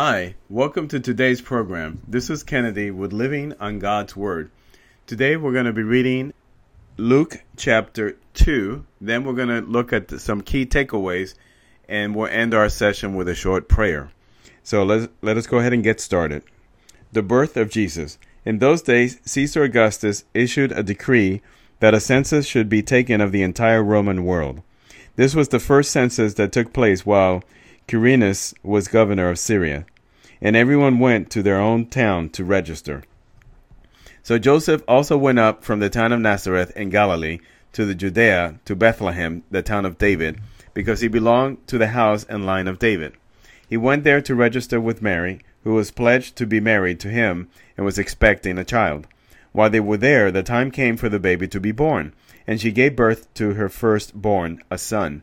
Hi, welcome to today's program. This is Kennedy with Living on God's Word. Today we're going to be reading Luke chapter 2. Then we're going to look at some key takeaways and we'll end our session with a short prayer. So let's, let us go ahead and get started. The birth of Jesus. In those days, Caesar Augustus issued a decree that a census should be taken of the entire Roman world. This was the first census that took place while Quirinius was governor of Syria, and everyone went to their own town to register. So Joseph also went up from the town of Nazareth in Galilee to the Judea to Bethlehem, the town of David, because he belonged to the house and line of David. He went there to register with Mary, who was pledged to be married to him and was expecting a child. While they were there, the time came for the baby to be born, and she gave birth to her firstborn, a son.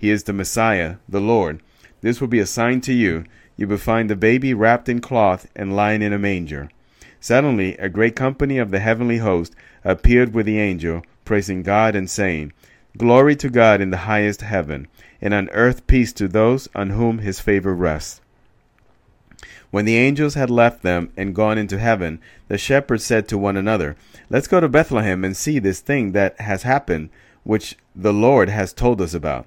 He is the Messiah, the Lord. This will be a sign to you. You will find the baby wrapped in cloth and lying in a manger. Suddenly, a great company of the heavenly host appeared with the angel, praising God and saying, Glory to God in the highest heaven, and on earth peace to those on whom his favor rests. When the angels had left them and gone into heaven, the shepherds said to one another, Let's go to Bethlehem and see this thing that has happened, which the Lord has told us about.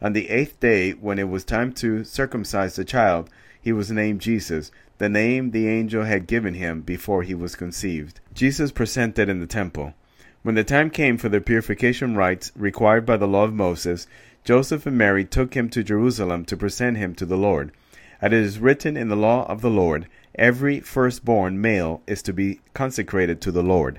On the eighth day, when it was time to circumcise the child, he was named Jesus, the name the angel had given him before he was conceived. Jesus presented in the temple. When the time came for the purification rites required by the law of Moses, Joseph and Mary took him to Jerusalem to present him to the Lord. As it is written in the law of the Lord, every firstborn male is to be consecrated to the Lord,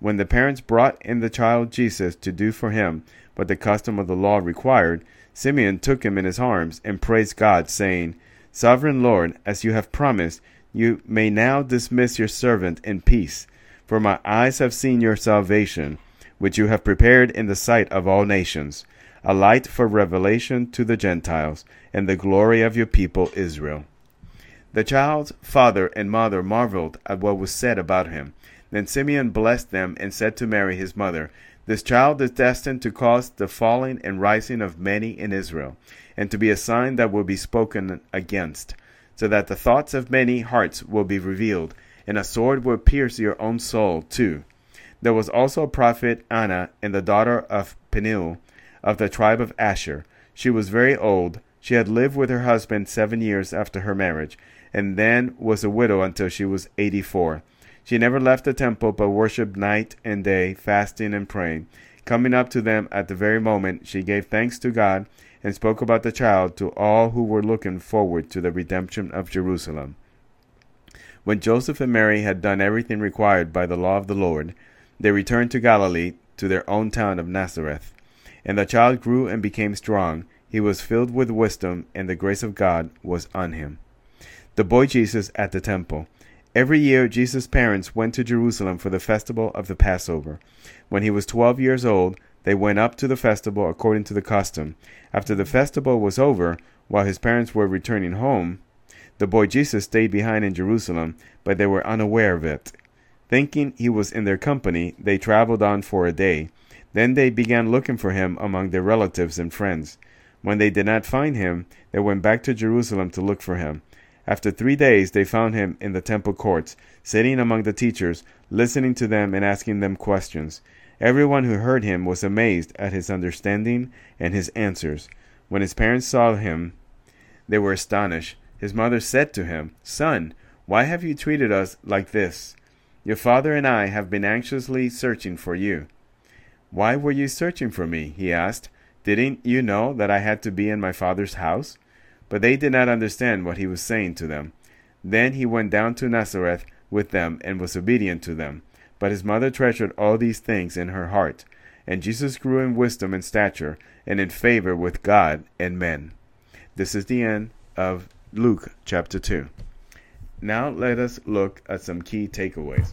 When the parents brought in the child Jesus to do for him what the custom of the law required, Simeon took him in his arms and praised God, saying, Sovereign Lord, as you have promised, you may now dismiss your servant in peace, for my eyes have seen your salvation, which you have prepared in the sight of all nations, a light for revelation to the Gentiles, and the glory of your people Israel. The child's father and mother marveled at what was said about him. Then Simeon blessed them and said to Mary his mother, This child is destined to cause the falling and rising of many in Israel and to be a sign that will be spoken against, so that the thoughts of many hearts will be revealed, and a sword will pierce your own soul too. There was also a prophet Anna, and the daughter of Penuel, of the tribe of Asher. She was very old. She had lived with her husband seven years after her marriage, and then was a widow until she was eighty four. She never left the temple, but worshipped night and day, fasting and praying. Coming up to them at the very moment, she gave thanks to God and spoke about the child to all who were looking forward to the redemption of Jerusalem. When Joseph and Mary had done everything required by the law of the Lord, they returned to Galilee, to their own town of Nazareth. And the child grew and became strong. He was filled with wisdom, and the grace of God was on him. The boy Jesus at the temple. Every year, Jesus' parents went to Jerusalem for the festival of the Passover. When he was twelve years old, they went up to the festival according to the custom. After the festival was over, while his parents were returning home, the boy Jesus stayed behind in Jerusalem, but they were unaware of it. Thinking he was in their company, they traveled on for a day. Then they began looking for him among their relatives and friends. When they did not find him, they went back to Jerusalem to look for him. After three days, they found him in the temple courts, sitting among the teachers, listening to them and asking them questions. Everyone who heard him was amazed at his understanding and his answers. When his parents saw him, they were astonished. His mother said to him, Son, why have you treated us like this? Your father and I have been anxiously searching for you. Why were you searching for me? he asked. Didn't you know that I had to be in my father's house? But they did not understand what he was saying to them. Then he went down to Nazareth with them and was obedient to them. But his mother treasured all these things in her heart. And Jesus grew in wisdom and stature and in favor with God and men. This is the end of Luke chapter 2. Now let us look at some key takeaways.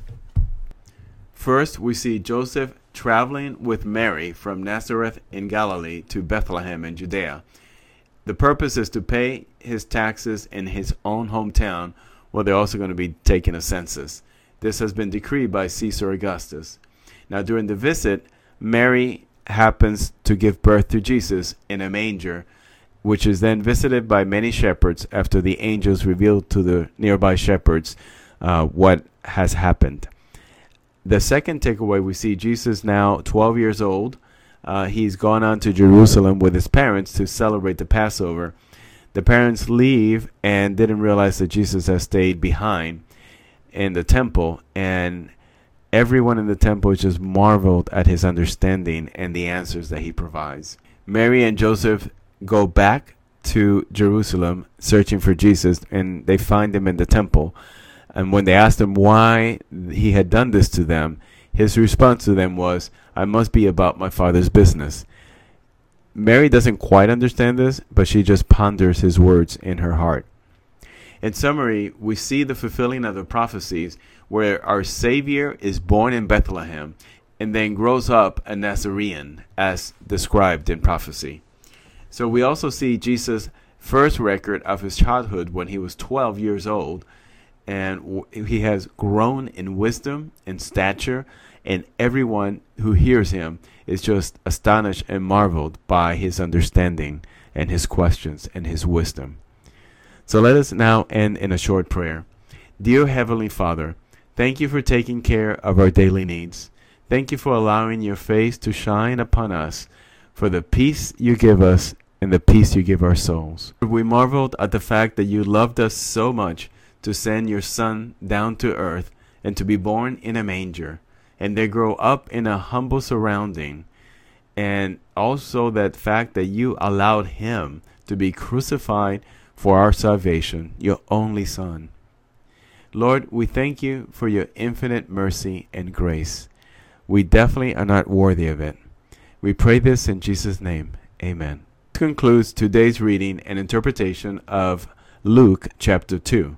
First, we see Joseph traveling with Mary from Nazareth in Galilee to Bethlehem in Judea. The purpose is to pay his taxes in his own hometown, where they're also going to be taking a census. This has been decreed by Caesar Augustus. Now, during the visit, Mary happens to give birth to Jesus in a manger, which is then visited by many shepherds after the angels revealed to the nearby shepherds uh, what has happened. The second takeaway we see Jesus now 12 years old uh, he's gone on to Jerusalem with his parents to celebrate the Passover. The parents leave and didn't realize that Jesus has stayed behind in the temple, and everyone in the temple just marveled at his understanding and the answers that he provides. Mary and Joseph go back to Jerusalem searching for Jesus, and they find him in the temple. And when they asked him why he had done this to them, his response to them was, I must be about my father's business. Mary doesn't quite understand this, but she just ponders his words in her heart. In summary, we see the fulfilling of the prophecies where our Savior is born in Bethlehem and then grows up a Nazarene as described in prophecy. So we also see Jesus' first record of his childhood when he was 12 years old and he has grown in wisdom and stature and everyone who hears him is just astonished and marveled by his understanding and his questions and his wisdom. So let us now end in a short prayer. Dear Heavenly Father, thank you for taking care of our daily needs. Thank you for allowing your face to shine upon us, for the peace you give us and the peace you give our souls. We marveled at the fact that you loved us so much to send your Son down to earth and to be born in a manger and they grow up in a humble surrounding and also that fact that you allowed him to be crucified for our salvation, your only Son. Lord, we thank you for your infinite mercy and grace. We definitely are not worthy of it. We pray this in Jesus' name. Amen. Concludes today's reading and interpretation of Luke chapter 2.